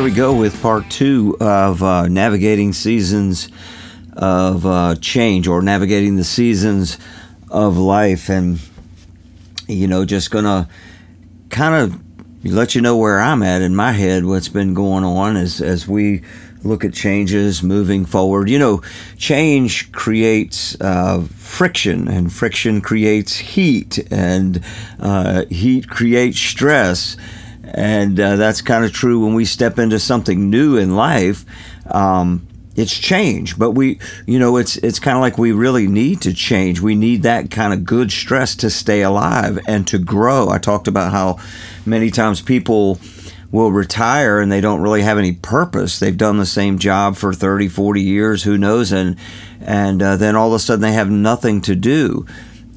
here we go with part two of uh, navigating seasons of uh, change or navigating the seasons of life. And, you know, just gonna kind of let you know where I'm at in my head, what's been going on as, as we look at changes moving forward. You know, change creates uh, friction, and friction creates heat, and uh, heat creates stress. And uh, that's kind of true when we step into something new in life. Um, it's change, but we, you know, it's it's kind of like we really need to change. We need that kind of good stress to stay alive and to grow. I talked about how many times people will retire and they don't really have any purpose. They've done the same job for 30, 40 years, who knows, and and uh, then all of a sudden they have nothing to do.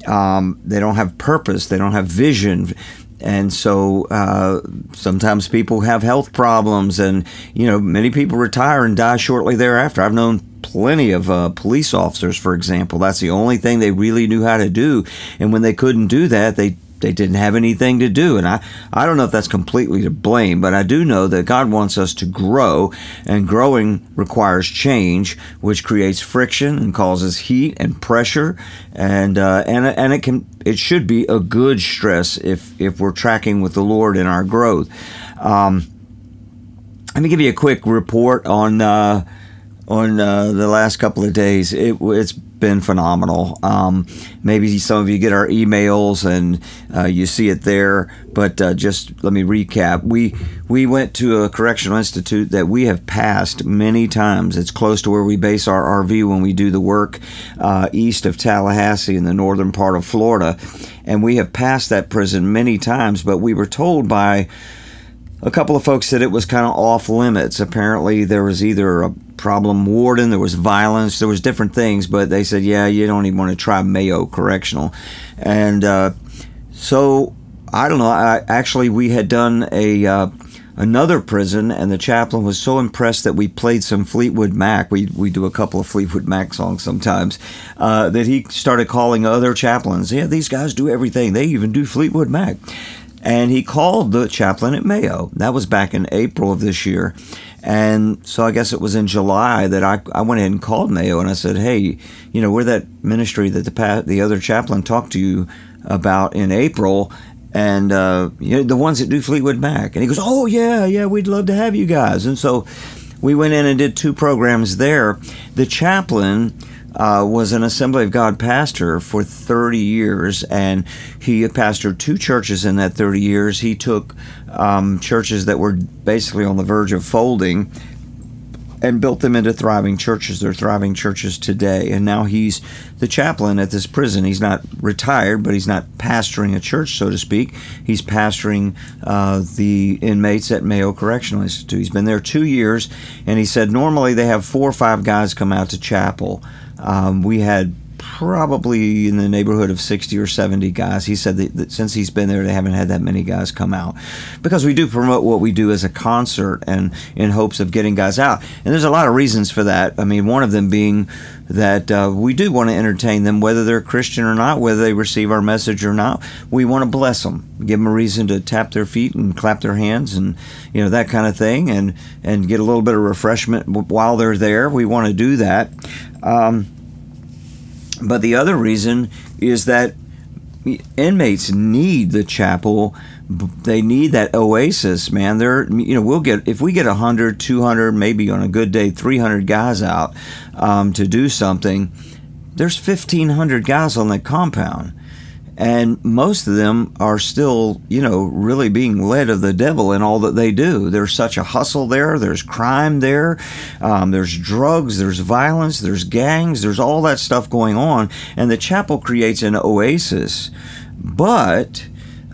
Um, they don't have purpose. They don't have vision and so uh, sometimes people have health problems, and you know many people retire and die shortly thereafter. I've known plenty of uh, police officers, for example. That's the only thing they really knew how to do, and when they couldn't do that, they they didn't have anything to do. And I, I don't know if that's completely to blame, but I do know that God wants us to grow, and growing requires change, which creates friction and causes heat and pressure, and uh, and and it can it should be a good stress if if we're tracking with the Lord in our growth. Um, let me give you a quick report on. Uh, on uh, the last couple of days. It, has been phenomenal. Um, maybe some of you get our emails and uh, you see it there, but uh, just let me recap. We we went to a correctional institute that we have passed many times. It's close to where we base our RV when we do the work uh, east of Tallahassee in the northern part of Florida, and we have passed that prison many times. But we were told by a couple of folks said it was kind of off limits. Apparently, there was either a problem warden, there was violence, there was different things, but they said, yeah, you don't even want to try Mayo Correctional. And uh, so, I don't know. I, actually, we had done a. Uh, another prison, and the chaplain was so impressed that we played some Fleetwood Mac. We, we do a couple of Fleetwood Mac songs sometimes. Uh, that he started calling other chaplains. Yeah, these guys do everything. They even do Fleetwood Mac and he called the chaplain at Mayo. That was back in April of this year. And so I guess it was in July that I, I went ahead and called Mayo and I said, hey, you know, we're that ministry that the, the other chaplain talked to you about in April and uh, you know, the ones that do Fleetwood Mac. And he goes, oh, yeah, yeah, we'd love to have you guys. And so we went in and did two programs there. The chaplain uh, was an Assembly of God pastor for 30 years, and he pastored two churches in that 30 years. He took um, churches that were basically on the verge of folding and built them into thriving churches. They're thriving churches today. And now he's the chaplain at this prison. He's not retired, but he's not pastoring a church, so to speak. He's pastoring uh, the inmates at Mayo Correctional Institute. He's been there two years, and he said normally they have four or five guys come out to chapel. Um, we had probably in the neighborhood of 60 or 70 guys. He said that, that, since he's been there, they haven't had that many guys come out because we do promote what we do as a concert and in hopes of getting guys out. And there's a lot of reasons for that. I mean, one of them being that uh, we do want to entertain them, whether they're Christian or not, whether they receive our message or not. We want to bless them, give them a reason to tap their feet and clap their hands, and you know that kind of thing, and and get a little bit of refreshment while they're there. We want to do that. Um, but the other reason is that inmates need the chapel. They need that oasis man. They're you know we'll get if we get 100 200 maybe on a good day 300 guys out um, to do something there's 1500 guys on that compound and most of them are still, you know, really being led of the devil in all that they do. There's such a hustle there. There's crime there. Um, there's drugs. There's violence. There's gangs. There's all that stuff going on. And the chapel creates an oasis. But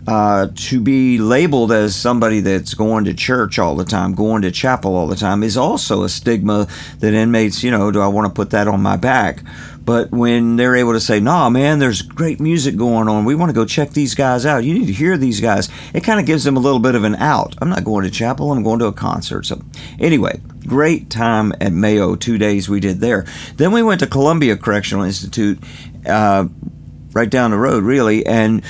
uh, to be labeled as somebody that's going to church all the time, going to chapel all the time, is also a stigma that inmates, you know, do I want to put that on my back? But when they're able to say, nah, man, there's great music going on. We want to go check these guys out. You need to hear these guys. It kind of gives them a little bit of an out. I'm not going to chapel, I'm going to a concert. So, anyway, great time at Mayo, two days we did there. Then we went to Columbia Correctional Institute, uh, right down the road, really. And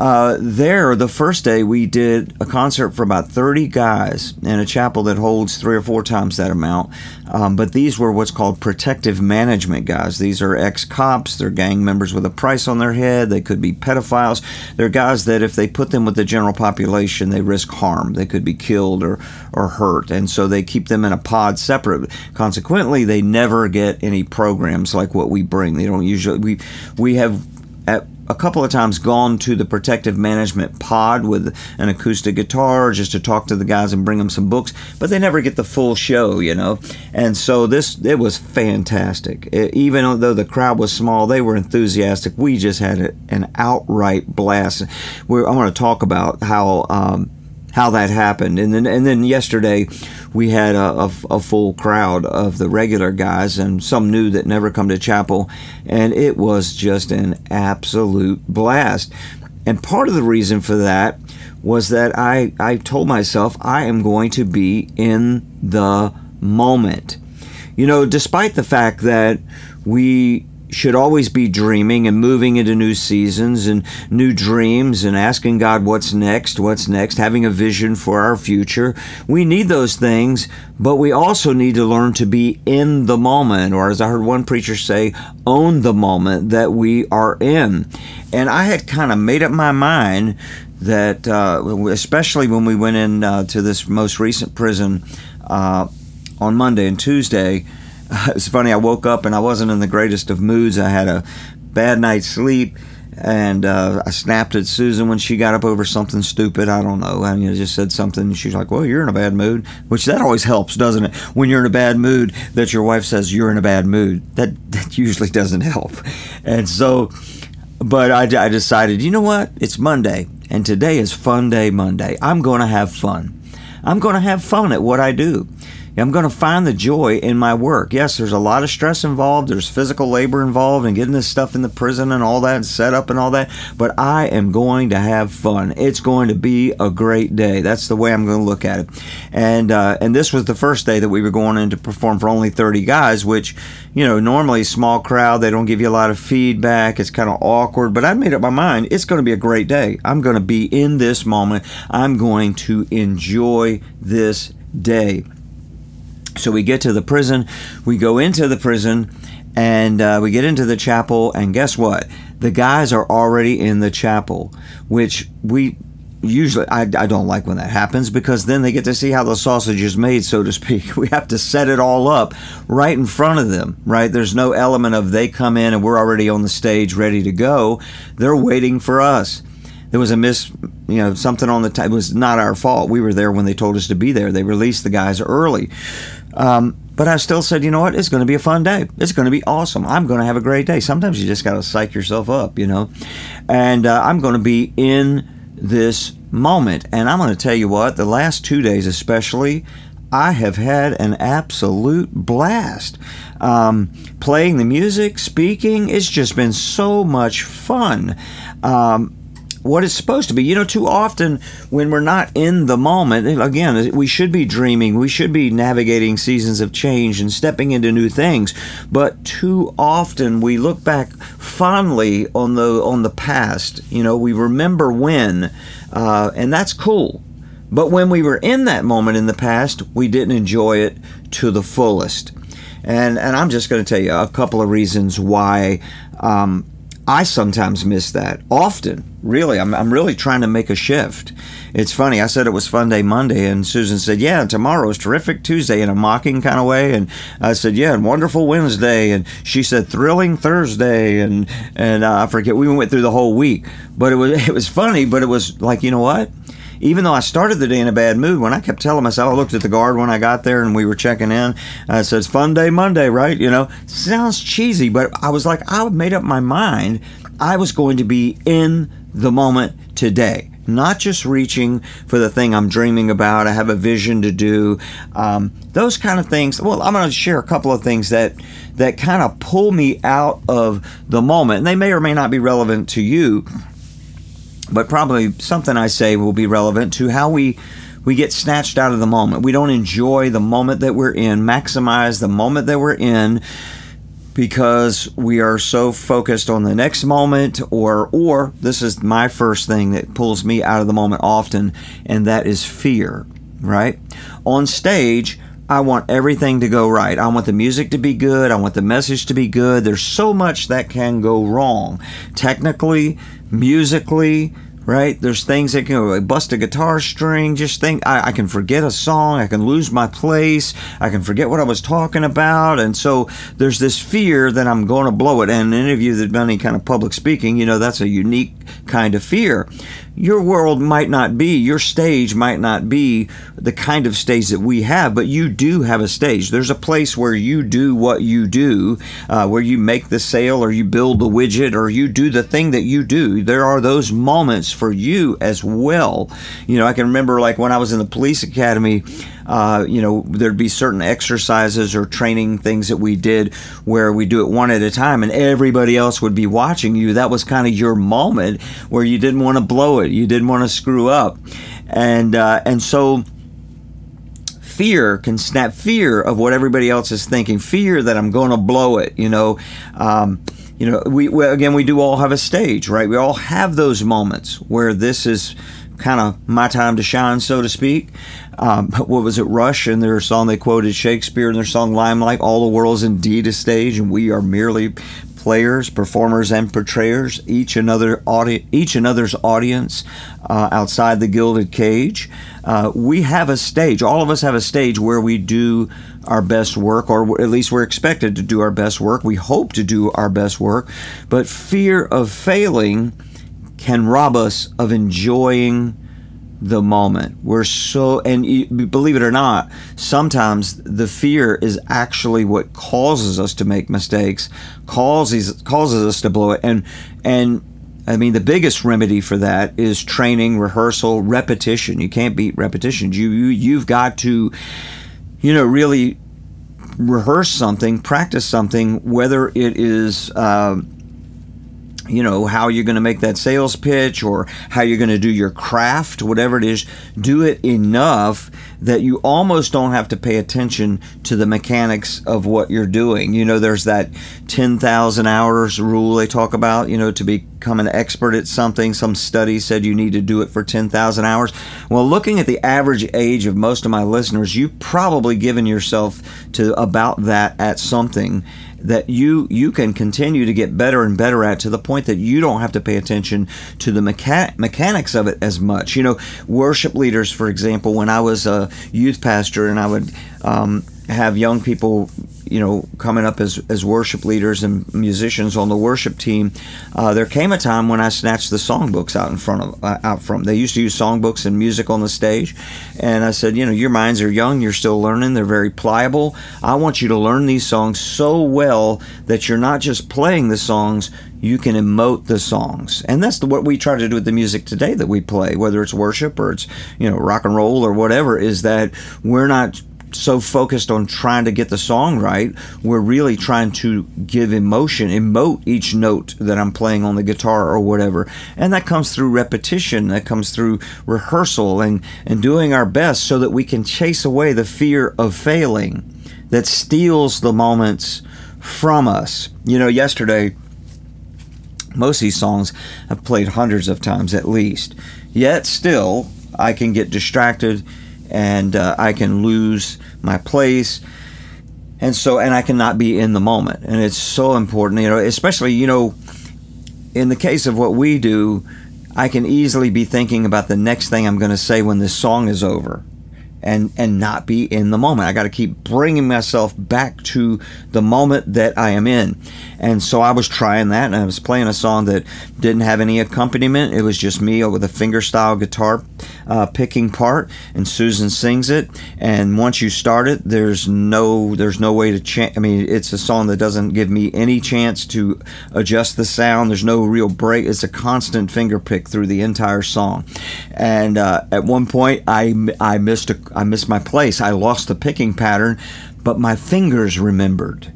uh, there, the first day, we did a concert for about 30 guys in a chapel that holds three or four times that amount. Um, but these were what's called protective management guys. These are ex cops, they're gang members with a price on their head, they could be pedophiles. They're guys that if they put them with the general population, they risk harm. They could be killed or, or hurt. And so they keep them in a pod separate. Consequently, they never get any programs like what we bring. They don't usually, we, we have at a couple of times gone to the protective management pod with an acoustic guitar just to talk to the guys and bring them some books, but they never get the full show, you know. And so this it was fantastic. It, even though the crowd was small, they were enthusiastic. We just had an outright blast. We're, I want to talk about how. Um, how that happened. And then and then yesterday we had a, a, a, full crowd of the regular guys and some new that never come to chapel, and it was just an absolute blast. And part of the reason for that was that I, I told myself I am going to be in the moment. You know, despite the fact that we should always be dreaming and moving into new seasons and new dreams and asking God what's next, what's next, having a vision for our future. We need those things, but we also need to learn to be in the moment, or as I heard one preacher say, own the moment that we are in. And I had kind of made up my mind that, uh, especially when we went in uh, to this most recent prison uh, on Monday and Tuesday it's funny. I woke up and I wasn't in the greatest of moods. I had a bad night's sleep, and uh, I snapped at Susan when she got up over something stupid. I don't know. I mean, just said something. And she's like, "Well, you're in a bad mood," which that always helps, doesn't it? When you're in a bad mood, that your wife says you're in a bad mood. That that usually doesn't help. And so, but I, I decided, you know what? It's Monday, and today is Fun Day Monday. I'm going to have fun. I'm going to have fun at what I do. I'm going to find the joy in my work. Yes, there's a lot of stress involved. There's physical labor involved and getting this stuff in the prison and all that and set up and all that. But I am going to have fun. It's going to be a great day. That's the way I'm going to look at it. And uh, and this was the first day that we were going in to perform for only 30 guys, which you know normally small crowd. They don't give you a lot of feedback. It's kind of awkward. But I made up my mind. It's going to be a great day. I'm going to be in this moment. I'm going to enjoy this day. So we get to the prison, we go into the prison, and uh, we get into the chapel, and guess what? The guys are already in the chapel, which we usually I, I don't like when that happens because then they get to see how the sausage is made so to speak. We have to set it all up right in front of them right? There's no element of they come in and we're already on the stage ready to go. They're waiting for us. There was a miss you know something on the t- it was not our fault. We were there when they told us to be there. They released the guys early um, but I still said, you know what? It's going to be a fun day. It's going to be awesome. I'm going to have a great day. Sometimes you just got to psych yourself up, you know. And uh, I'm going to be in this moment. And I'm going to tell you what, the last two days especially, I have had an absolute blast. Um, playing the music, speaking, it's just been so much fun. Um, what it's supposed to be. You know, too often when we're not in the moment, again, we should be dreaming, we should be navigating seasons of change and stepping into new things. But too often we look back fondly on the on the past. You know, we remember when, uh, and that's cool. But when we were in that moment in the past, we didn't enjoy it to the fullest. And and I'm just going to tell you a couple of reasons why. Um, I sometimes miss that. Often, really. I'm, I'm really trying to make a shift. It's funny. I said it was Fun Day Monday, and Susan said, Yeah, tomorrow is terrific Tuesday in a mocking kind of way. And I said, Yeah, and wonderful Wednesday. And she said, Thrilling Thursday. And, and uh, I forget, we went through the whole week. But it was, it was funny, but it was like, you know what? Even though I started the day in a bad mood, when I kept telling myself, I looked at the guard when I got there and we were checking in. I said, fun day Monday, right? You know, sounds cheesy, but I was like, I made up my mind. I was going to be in the moment today not just reaching for the thing I'm dreaming about. I have a vision to do. Um, those kind of things. Well, I'm going to share a couple of things that that kind of pull me out of the moment, and they may or may not be relevant to you but probably something I say will be relevant to how we we get snatched out of the moment. We don't enjoy the moment that we're in, maximize the moment that we're in because we are so focused on the next moment or or this is my first thing that pulls me out of the moment often and that is fear right on stage I want everything to go right. I want the music to be good. I want the message to be good. There's so much that can go wrong. Technically, musically, right? There's things that can bust a guitar string, just think I, I, can forget a song, I can lose my place, I can forget what I was talking about. And so there's this fear that I'm going to blow it. And any of you that have done any kind of public speaking, you know that's a unique kind of fear your world might not be, your stage might not be the kind of stage that we have, but you do have a stage. There's a place where you do what you do, uh, where you make the sale or you build the widget or you do the thing that you do. There are those moments for you as well. You know, I can remember like when I was in the police academy. Uh, you know, there'd be certain exercises or training things that we did where we do it one at a time and everybody else would be watching you. That was kind of your moment where you didn't want to blow it, you didn't want to screw up. And, uh, and so, fear can snap fear of what everybody else is thinking fear that i'm going to blow it you know um, you know we, we, again we do all have a stage right we all have those moments where this is kind of my time to shine so to speak um, what was it, Rush, and their song they quoted Shakespeare in their song Limelight. All the world's indeed a stage, and we are merely players, performers, and portrayers. Each another audi- each another's audience uh, outside the gilded cage. Uh, we have a stage. All of us have a stage where we do our best work, or at least we're expected to do our best work. We hope to do our best work, but fear of failing can rob us of enjoying the moment. We're so, and believe it or not, sometimes the fear is actually what causes us to make mistakes, causes causes us to blow it, and and I mean the biggest remedy for that is training, rehearsal, repetition. You can't beat repetition. You, you you've got to, you know, really rehearse something, practice something, whether it is. Uh, you know how you're going to make that sales pitch or how you're going to do your craft whatever it is do it enough that you almost don't have to pay attention to the mechanics of what you're doing. You know there's that 10,000 hours rule they talk about you know to become an expert at something. Some study said you need to do it for 10,000 hours. Well looking at the average age of most of my listeners you've probably given yourself to about that at something that you you can continue to get better and better at to the point that you don't have to pay attention to the mecha- mechanics of it as much. You know, worship leaders, for example, when I was a youth pastor and I would um, have young people you know, coming up as, as worship leaders and musicians on the worship team, uh, there came a time when I snatched the songbooks out in front of uh, out from. They used to use songbooks and music on the stage, and I said, you know, your minds are young, you're still learning, they're very pliable. I want you to learn these songs so well that you're not just playing the songs, you can emote the songs and that's the, what we try to do with the music today that we play whether it's worship or it's you know rock and roll or whatever is that we're not so focused on trying to get the song right, we're really trying to give emotion, emote each note that I'm playing on the guitar or whatever. And that comes through repetition, that comes through rehearsal and, and doing our best so that we can chase away the fear of failing that steals the moments from us. You know, yesterday, most of these songs I've played hundreds of times at least. Yet still, I can get distracted and uh, I can lose my place. And so, and I cannot be in the moment. And it's so important, you know, especially, you know, in the case of what we do, I can easily be thinking about the next thing I'm going to say when this song is over and and not be in the moment. I got to keep bringing myself back to the moment that I am in. And so I was trying that and I was playing a song that didn't have any accompaniment. It was just me with a fingerstyle guitar uh, picking part and Susan sings it and once you start it there's no there's no way to change I mean it's a song that doesn't give me any chance to adjust the sound. There's no real break. It's a constant finger pick through the entire song. And uh, at one point I I missed a I missed my place. I lost the picking pattern, but my fingers remembered.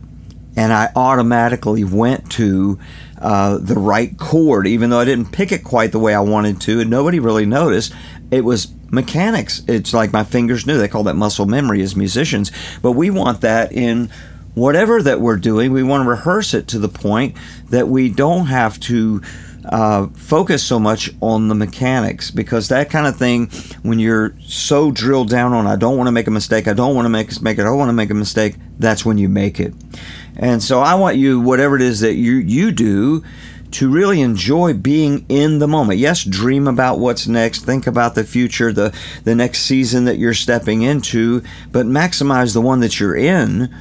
And I automatically went to uh, the right chord, even though I didn't pick it quite the way I wanted to, and nobody really noticed. It was mechanics. It's like my fingers knew. They call that muscle memory as musicians. But we want that in whatever that we're doing, we want to rehearse it to the point that we don't have to uh, focus so much on the mechanics because that kind of thing, when you're so drilled down on, I don't want to make a mistake, I don't want to make make it, I don't want to make a mistake, that's when you make it. And so I want you, whatever it is that you you do, to really enjoy being in the moment. Yes, dream about what's next, think about the future, the the next season that you're stepping into, but maximize the one that you're in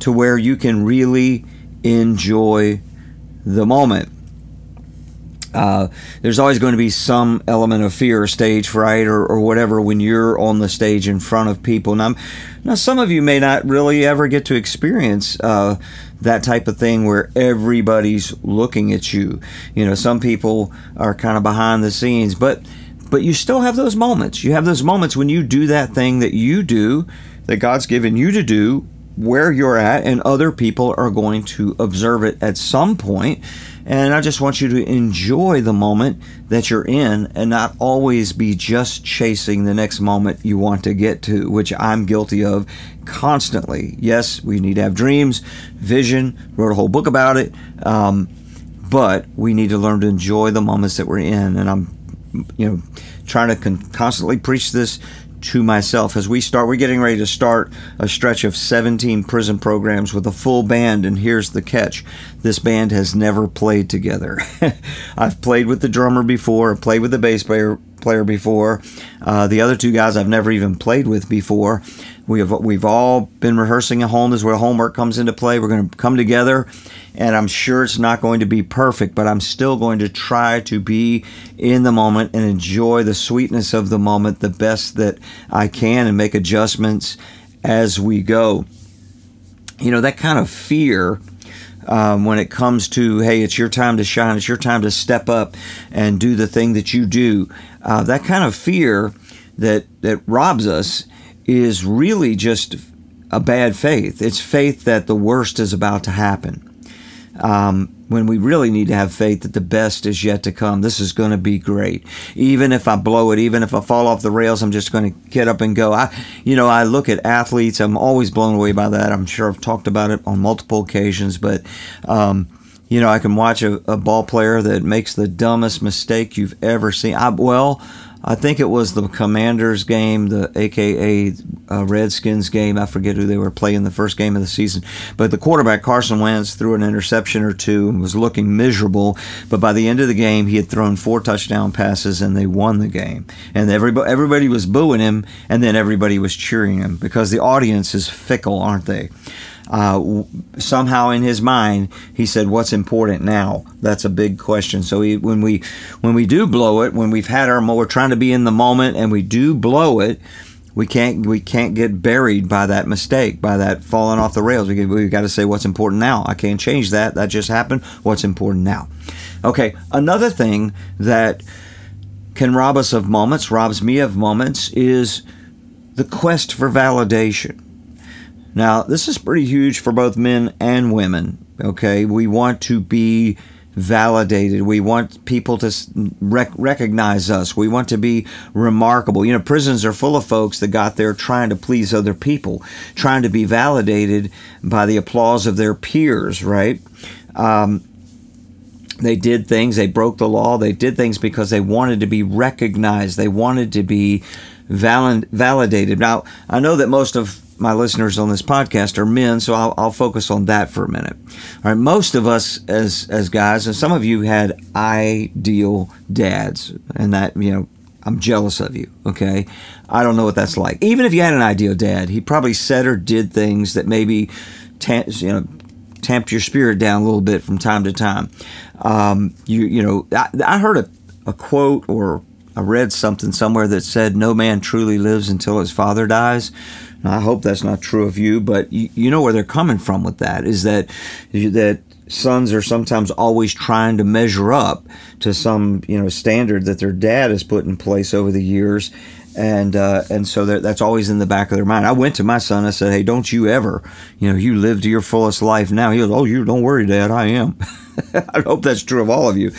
to where you can really enjoy the moment. Uh, there's always going to be some element of fear, or stage fright, or, or whatever when you're on the stage in front of people. Now, now some of you may not really ever get to experience uh, that type of thing where everybody's looking at you. You know, some people are kind of behind the scenes, but but you still have those moments. You have those moments when you do that thing that you do that God's given you to do where you're at, and other people are going to observe it at some point. And I just want you to enjoy the moment that you're in and not always be just chasing the next moment you want to get to, which I'm guilty of constantly. Yes, we need to have dreams, vision, wrote a whole book about it. Um, but we need to learn to enjoy the moments that we're in. And I'm, you know, trying to con- constantly preach this to myself. As we start we're getting ready to start a stretch of 17 prison programs with a full band and here's the catch. This band has never played together. I've played with the drummer before I've played with the bass player player before uh, the other two guys i've never even played with before we have we've all been rehearsing at home. This is where homework comes into play. We're going to come together, and I'm sure it's not going to be perfect, but I'm still going to try to be in the moment and enjoy the sweetness of the moment the best that I can, and make adjustments as we go. You know that kind of fear. Um, when it comes to hey it's your time to shine it's your time to step up and do the thing that you do uh, that kind of fear that that robs us is really just a bad faith. It's faith that the worst is about to happen. Um, when we really need to have faith that the best is yet to come. This is going to be great. Even if I blow it, even if I fall off the rails, I'm just going to get up and go. I, you know, I look at athletes. I'm always blown away by that. I'm sure I've talked about it on multiple occasions, but. Um, you know, I can watch a, a, ball player that makes the dumbest mistake you've ever seen. I, well, I think it was the Commanders game, the AKA uh, Redskins game. I forget who they were playing the first game of the season. But the quarterback, Carson Wentz, threw an interception or two and was looking miserable. But by the end of the game, he had thrown four touchdown passes and they won the game. And everybody, everybody was booing him and then everybody was cheering him because the audience is fickle, aren't they? Uh, somehow in his mind he said what's important now? That's a big question. So he, when we when we do blow it when we've had our we're trying to be in the moment and we do blow it we can't we can't get buried by that mistake by that falling off the rails. We we got to say what's important now? I can't change that. That just happened. What's important now? Okay another thing that can rob us of moments robs me of moments is the quest for validation now, this is pretty huge for both men and women. Okay, we want to be validated. We want people to rec- recognize us. We want to be remarkable. You know, prisons are full of folks that got there trying to please other people, trying to be validated by the applause of their peers, right? Um, they did things, they broke the law, they did things because they wanted to be recognized, they wanted to be valid- validated. Now, I know that most of my listeners on this podcast are men, so I'll, I'll, focus on that for a minute. All right, most of us as as guys, and some of you had ideal dads, and that you know, I'm jealous of you. Okay, I don't know what that's like. Even if you had an ideal dad, he probably said or did things that maybe, you know, tamped your spirit down a little bit from time to time. Um, you you know, I, I heard a, a quote or I read something somewhere that said, "No man truly lives until his father dies." Now, I hope that's not true of you, but you, you know where they're coming from with that is that that sons are sometimes always trying to measure up to some you know standard that their dad has put in place over the years and uh, and so that's always in the back of their mind. I went to my son. I said, "Hey, don't you ever, you know, you live to your fullest life now." He goes, "Oh, you don't worry, Dad. I am." I hope that's true of all of you.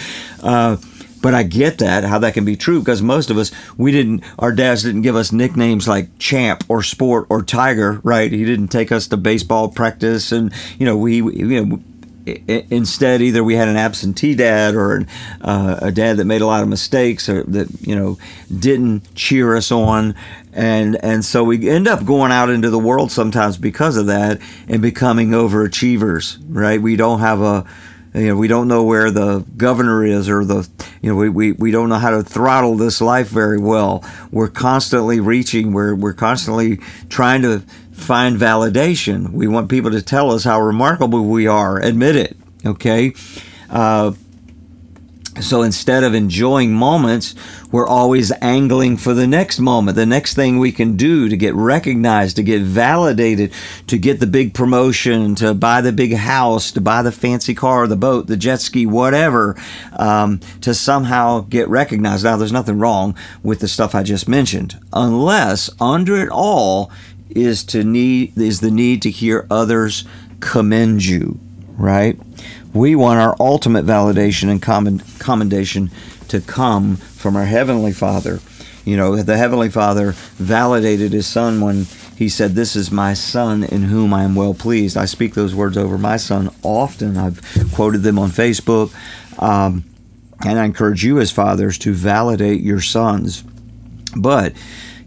Uh, But I get that how that can be true because most of us we didn't our dads didn't give us nicknames like champ or sport or tiger, right? He didn't take us to baseball practice, and you know we you know instead either we had an absentee dad or uh, a dad that made a lot of mistakes or that you know didn't cheer us on and and so we end up going out into the world sometimes because of that and becoming overachievers right we don't have a you know we don't know where the governor is or the you know we, we, we don't know how to throttle this life very well. We're constantly reaching we're we're constantly trying to find validation. We want people to tell us how remarkable we are. Admit it okay? Uh, so instead of enjoying moments, we're always angling for the next moment, the next thing we can do to get recognized, to get validated, to get the big promotion, to buy the big house, to buy the fancy car, the boat, the jet ski, whatever, um, to somehow get recognized. Now, there's nothing wrong with the stuff I just mentioned, unless under it all is to need is the need to hear others commend you, right? We want our ultimate validation and commendation to come from our Heavenly Father. You know, the Heavenly Father validated His Son when He said, This is my Son in whom I am well pleased. I speak those words over my son often. I've quoted them on Facebook. Um, and I encourage you as fathers to validate your sons. But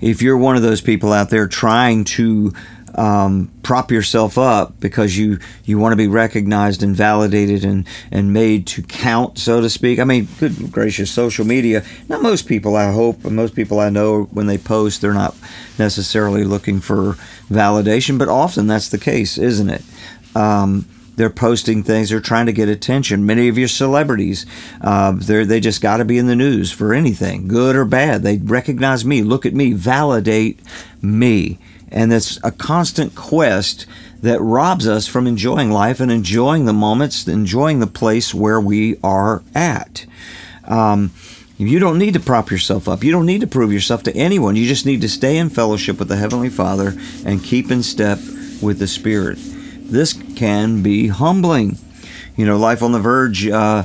if you're one of those people out there trying to um, prop yourself up because you you want to be recognized and validated and and made to count, so to speak. I mean, good gracious, social media. Not most people, I hope, and most people I know when they post, they're not necessarily looking for validation, but often that's the case, isn't it? Um, they're posting things. They're trying to get attention. Many of your celebrities, uh, they just got to be in the news for anything, good or bad. They recognize me. Look at me. Validate me. And it's a constant quest that robs us from enjoying life and enjoying the moments, enjoying the place where we are at. Um, you don't need to prop yourself up. You don't need to prove yourself to anyone. You just need to stay in fellowship with the Heavenly Father and keep in step with the Spirit. This can be humbling. You know, Life on the Verge. Uh,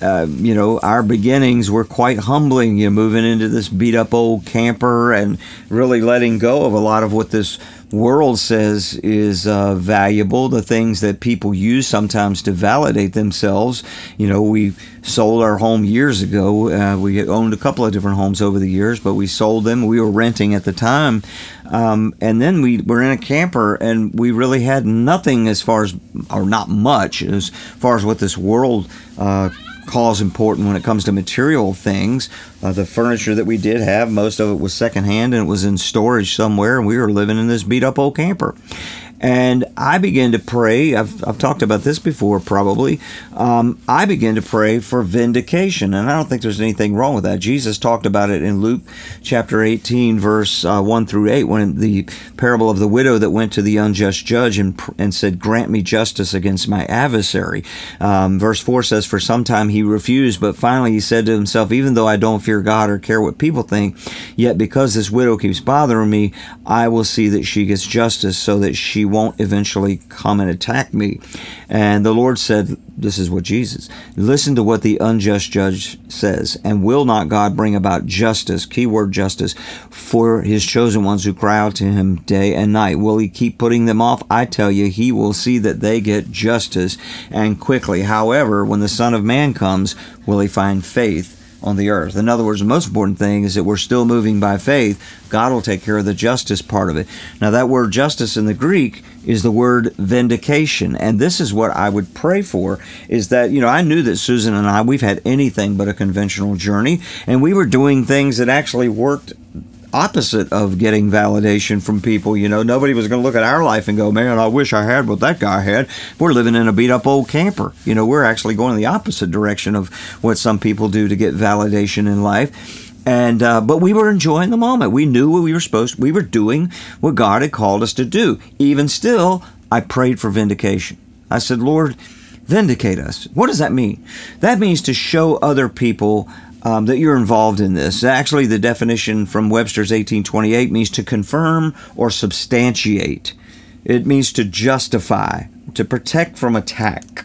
uh, you know, our beginnings were quite humbling. You know, moving into this beat up old camper and really letting go of a lot of what this world says is uh, valuable, the things that people use sometimes to validate themselves. You know, we sold our home years ago. Uh, we owned a couple of different homes over the years, but we sold them. We were renting at the time. Um, and then we were in a camper and we really had nothing as far as, or not much, as far as what this world uh, calls important when it comes to material things. Uh, the furniture that we did have, most of it was secondhand and it was in storage somewhere, and we were living in this beat up old camper. And I began to pray. I've, I've talked about this before, probably. Um, I began to pray for vindication. And I don't think there's anything wrong with that. Jesus talked about it in Luke chapter 18, verse uh, 1 through 8, when the parable of the widow that went to the unjust judge and, and said, Grant me justice against my adversary. Um, verse 4 says, For some time he refused, but finally he said to himself, Even though I don't fear God or care what people think, yet because this widow keeps bothering me, I will see that she gets justice so that she won't eventually come and attack me. And the Lord said, This is what Jesus, listen to what the unjust judge says. And will not God bring about justice, keyword justice, for his chosen ones who cry out to him day and night? Will he keep putting them off? I tell you, he will see that they get justice and quickly. However, when the Son of Man comes, will he find faith? On the earth. In other words, the most important thing is that we're still moving by faith. God will take care of the justice part of it. Now, that word justice in the Greek is the word vindication. And this is what I would pray for is that, you know, I knew that Susan and I, we've had anything but a conventional journey, and we were doing things that actually worked opposite of getting validation from people. You know, nobody was going to look at our life and go, man, I wish I had what that guy had. We're living in a beat up old camper. You know, we're actually going the opposite direction of what some people do to get validation in life. And uh, but we were enjoying the moment. We knew what we were supposed. We were doing what God had called us to do. Even still, I prayed for vindication. I said, Lord, vindicate us. What does that mean? That means to show other people um, that you're involved in this. Actually, the definition from Webster's 1828 means to confirm or substantiate. It means to justify, to protect from attack,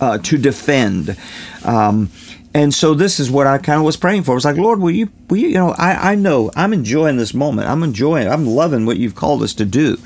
uh, to defend. Um, and so this is what I kind of was praying for. I was like, Lord, will you, will you, you know, I, I know I'm enjoying this moment. I'm enjoying, I'm loving what you've called us to do.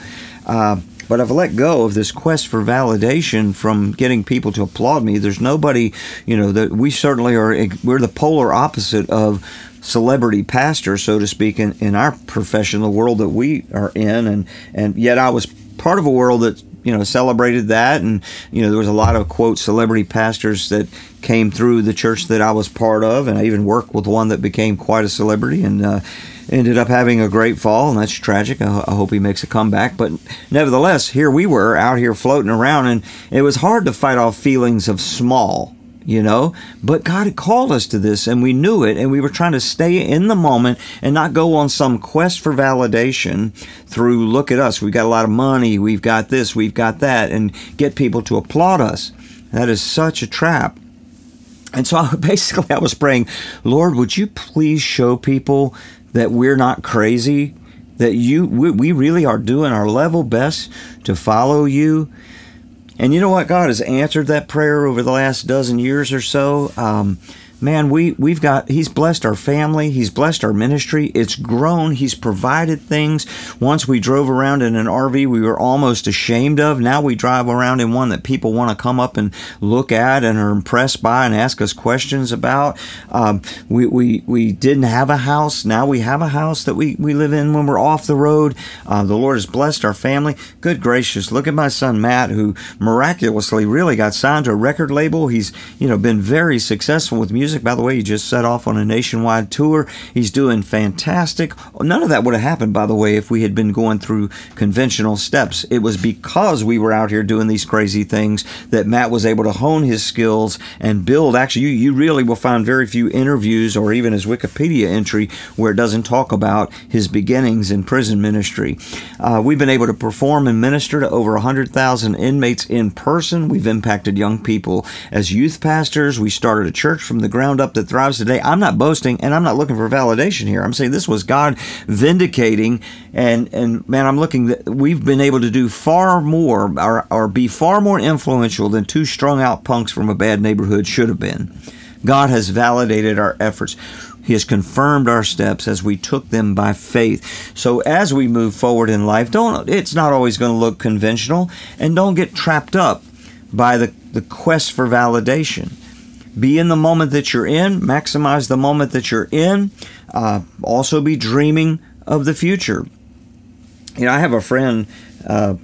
Uh, but I've let go of this quest for validation from getting people to applaud me. There's nobody, you know, that we certainly are, we're the polar opposite of celebrity pastor, so to speak, in, in our profession, the world that we are in. And, and yet I was part of a world that you know celebrated that. And you know there was a lot of quote celebrity pastors that came through the church that I was part of. And I even worked with one that became quite a celebrity and uh, ended up having a great fall. And that's tragic. I, I hope he makes a comeback. But nevertheless here we were out here floating around. And it was hard to fight off feelings of small you know? But god had called us to this and we knew it and we were trying to stay in the moment and not go on some quest for validation through look at us we've got a lot of money we've got this we've got that and get people to applaud us. That is such a trap. And so basically i was praying lord would you please show people that we're not crazy? That you we, we really are doing our level best to follow you and you know what? God has answered that prayer over the last dozen years or so. Um, man, we we've got he's blessed our family, he's blessed our ministry. It's grown. He's provided things. Once we drove around in an RV we were almost ashamed of. Now we drive around in one that people want to come up and look at and are impressed by and ask us questions about. Um, we, we we didn't have a house. Now we have a house that we, we live in when we're off the road. Uh, the Lord has blessed our family. Good gracious, look at my son Matt, who miraculously really got signed to a record label. He's you know been very successful with music music. By the way, he just set off on a nationwide tour. He's doing fantastic. None of that would have happened, by the way, if we had been going through conventional steps. It was because we were out here doing these crazy things that Matt was able to hone his skills and build. Actually, you, you really will find very few interviews or even his Wikipedia entry where it doesn't talk about his beginnings in prison ministry. Uh, we've been able to perform and minister to over 100,000 inmates in person. We've impacted young people as youth pastors. We started a church from the ground up that thrives today. I'm not boasting and I'm not looking for validation here. I'm saying this was God vindicating and and man, I'm looking that we've been able to do far more or, or be far more influential than two strung out punks from a bad neighborhood should have been. God has validated our efforts. He has confirmed our steps as we took them by faith. So as we move forward in life, don't it's not always going to look conventional and don't get trapped up by the, the quest for validation. Be in the moment that you're in, maximize the moment that you're in. Uh, also, be dreaming of the future. You know, I have a friend uh,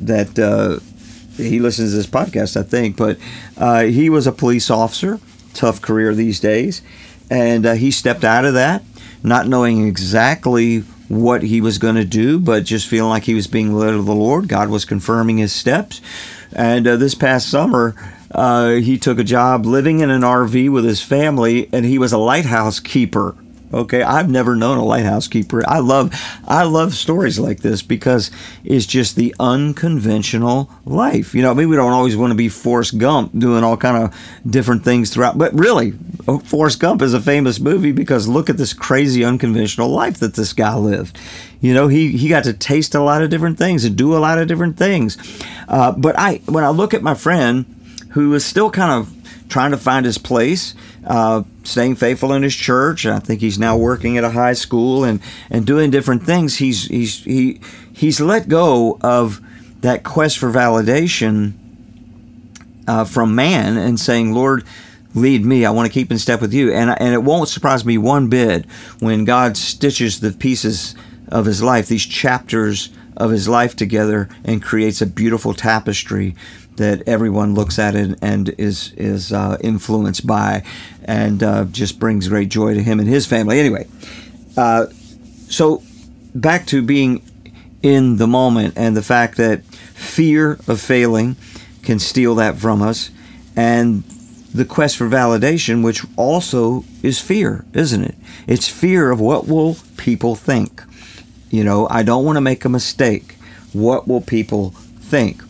that uh, he listens to this podcast, I think, but uh, he was a police officer, tough career these days, and uh, he stepped out of that, not knowing exactly what he was going to do, but just feeling like he was being led of the Lord. God was confirming his steps. And uh, this past summer, uh, he took a job living in an RV with his family, and he was a lighthouse keeper. Okay, I've never known a lighthouse keeper. I love, I love stories like this because it's just the unconventional life. You know, I mean, we don't always want to be Forrest Gump doing all kind of different things throughout, but really, Forrest Gump is a famous movie because look at this crazy unconventional life that this guy lived. You know, he he got to taste a lot of different things and do a lot of different things. Uh, but I, when I look at my friend who is still kind of trying to find his place, uh, staying faithful in his church. I think he's now working at a high school and, and doing different things. He's he's he he's let go of that quest for validation uh, from man and saying, Lord, lead me. I want to keep in step with you. And and it won't surprise me one bit when God stitches the pieces of his life, these chapters of his life together, and creates a beautiful tapestry that everyone looks at it and is is uh, influenced by, and uh, just brings great joy to him and his family. Anyway, uh, so back to being in the moment and the fact that fear of failing can steal that from us, and the quest for validation, which also is fear, isn't it? It's fear of what will people think. You know, I don't want to make a mistake. What will people think?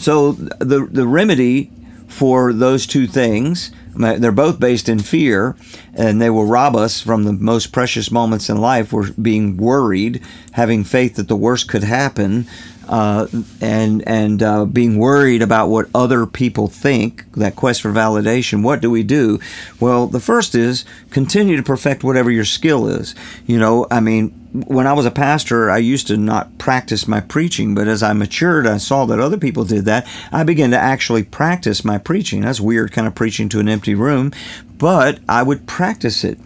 So the the remedy for those two things, they're both based in fear, and they will rob us from the most precious moments in life. We're being worried, having faith that the worst could happen. Uh, and and uh, being worried about what other people think, that quest for validation, what do we do? Well, the first is continue to perfect whatever your skill is. You know, I mean, when I was a pastor, I used to not practice my preaching, but as I matured, I saw that other people did that. I began to actually practice my preaching. That's weird, kind of preaching to an empty room, but I would practice it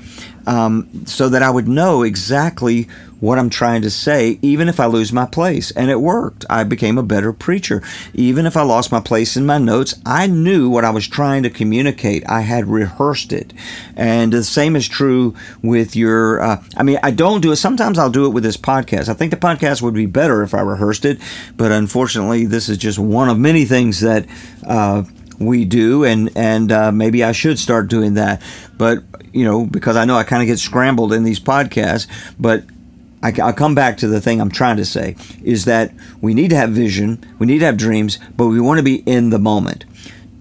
um, so that I would know exactly what I'm trying to say, even if I lose my place. And it worked. I became a better preacher. Even if I lost my place in my notes, I knew what I was trying to communicate. I had rehearsed it. And the same is true with your, uh, I mean, I don't do it. Sometimes I'll do it with this podcast. I think the podcast would be better if I rehearsed it. But unfortunately, this is just one of many things that, uh, we do, and and uh, maybe I should start doing that. But you know, because I know I kind of get scrambled in these podcasts. But I, will come back to the thing I'm trying to say is that we need to have vision, we need to have dreams, but we want to be in the moment.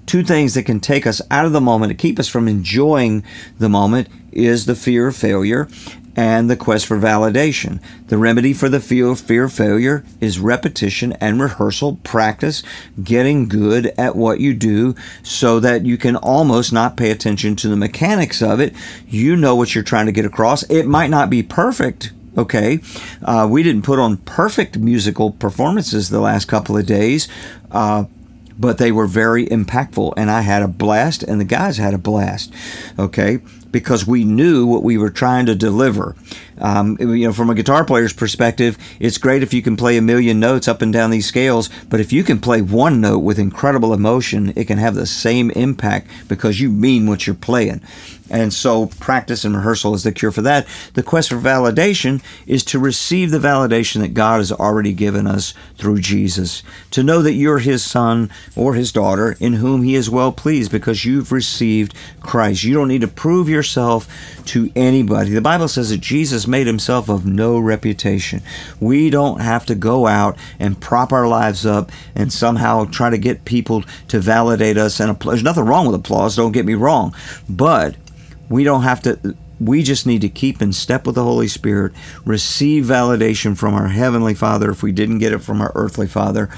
Two things that can take us out of the moment to keep us from enjoying the moment is the fear of failure and the quest for validation. The remedy for the fear, fear of failure is repetition and rehearsal, practice, getting good at what you do so that you can almost not pay attention to the mechanics of it. You know what you're trying to get across. It might not be perfect. Okay, uh, we didn't put on perfect musical performances the last couple of days. Uh, but they were very impactful and I had a blast and the guys had a blast. Okay because we knew what we were trying to deliver. Um, you know, from a guitar player's perspective, it's great if you can play a million notes up and down these scales, but if you can play one note with incredible emotion, it can have the same impact because you mean what you're playing. And so, practice and rehearsal is the cure for that. The quest for validation is to receive the validation that God has already given us through Jesus. To know that you're His son or His daughter in whom He is well pleased because you've received Christ. You don't need to prove yourself to anybody. The Bible says that Jesus made himself of no reputation. We don't have to go out and prop our lives up and somehow try to get people to validate us. And there's nothing wrong with applause, don't get me wrong. But we don't have to we just need to keep in step with the Holy Spirit, receive validation from our Heavenly Father if we didn't get it from our earthly Father.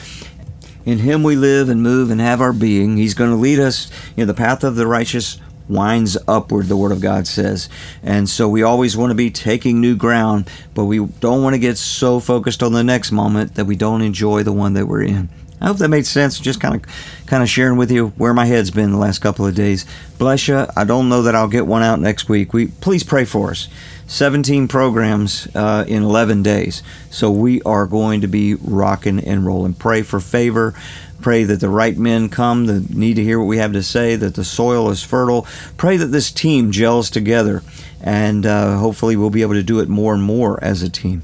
In Him we live and move and have our being. He's going to lead us in the path of the righteous winds upward, the Word of God says. And so we always want to be taking new ground, but we don't want to get so focused on the next moment that we don't enjoy the one that we're in. I hope that made sense. Just kind of, kind of sharing with you where my head's been the last couple of days. Bless you. I don't know that I'll get one out next week. We please pray for us. 17 programs uh, in 11 days. So we are going to be rocking and rolling. Pray for favor. Pray that the right men come that need to hear what we have to say, that the soil is fertile. Pray that this team gels together, and uh, hopefully we'll be able to do it more and more as a team.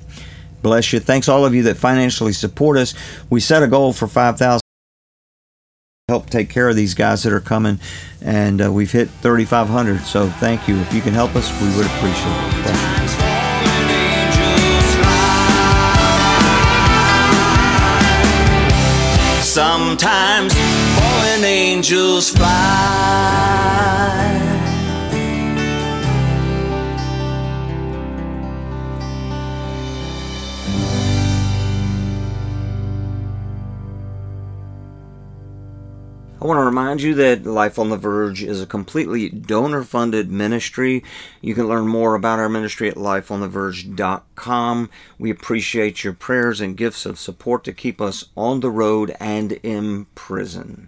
Bless you. Thanks all of you that financially support us. We set a goal for 5,000 help take care of these guys that are coming and uh, we've hit 3500 so thank you if you can help us we would appreciate it Sometimes fallen angels fly. I want to remind you that Life on the Verge is a completely donor funded ministry. You can learn more about our ministry at lifeontheverge.com. We appreciate your prayers and gifts of support to keep us on the road and in prison.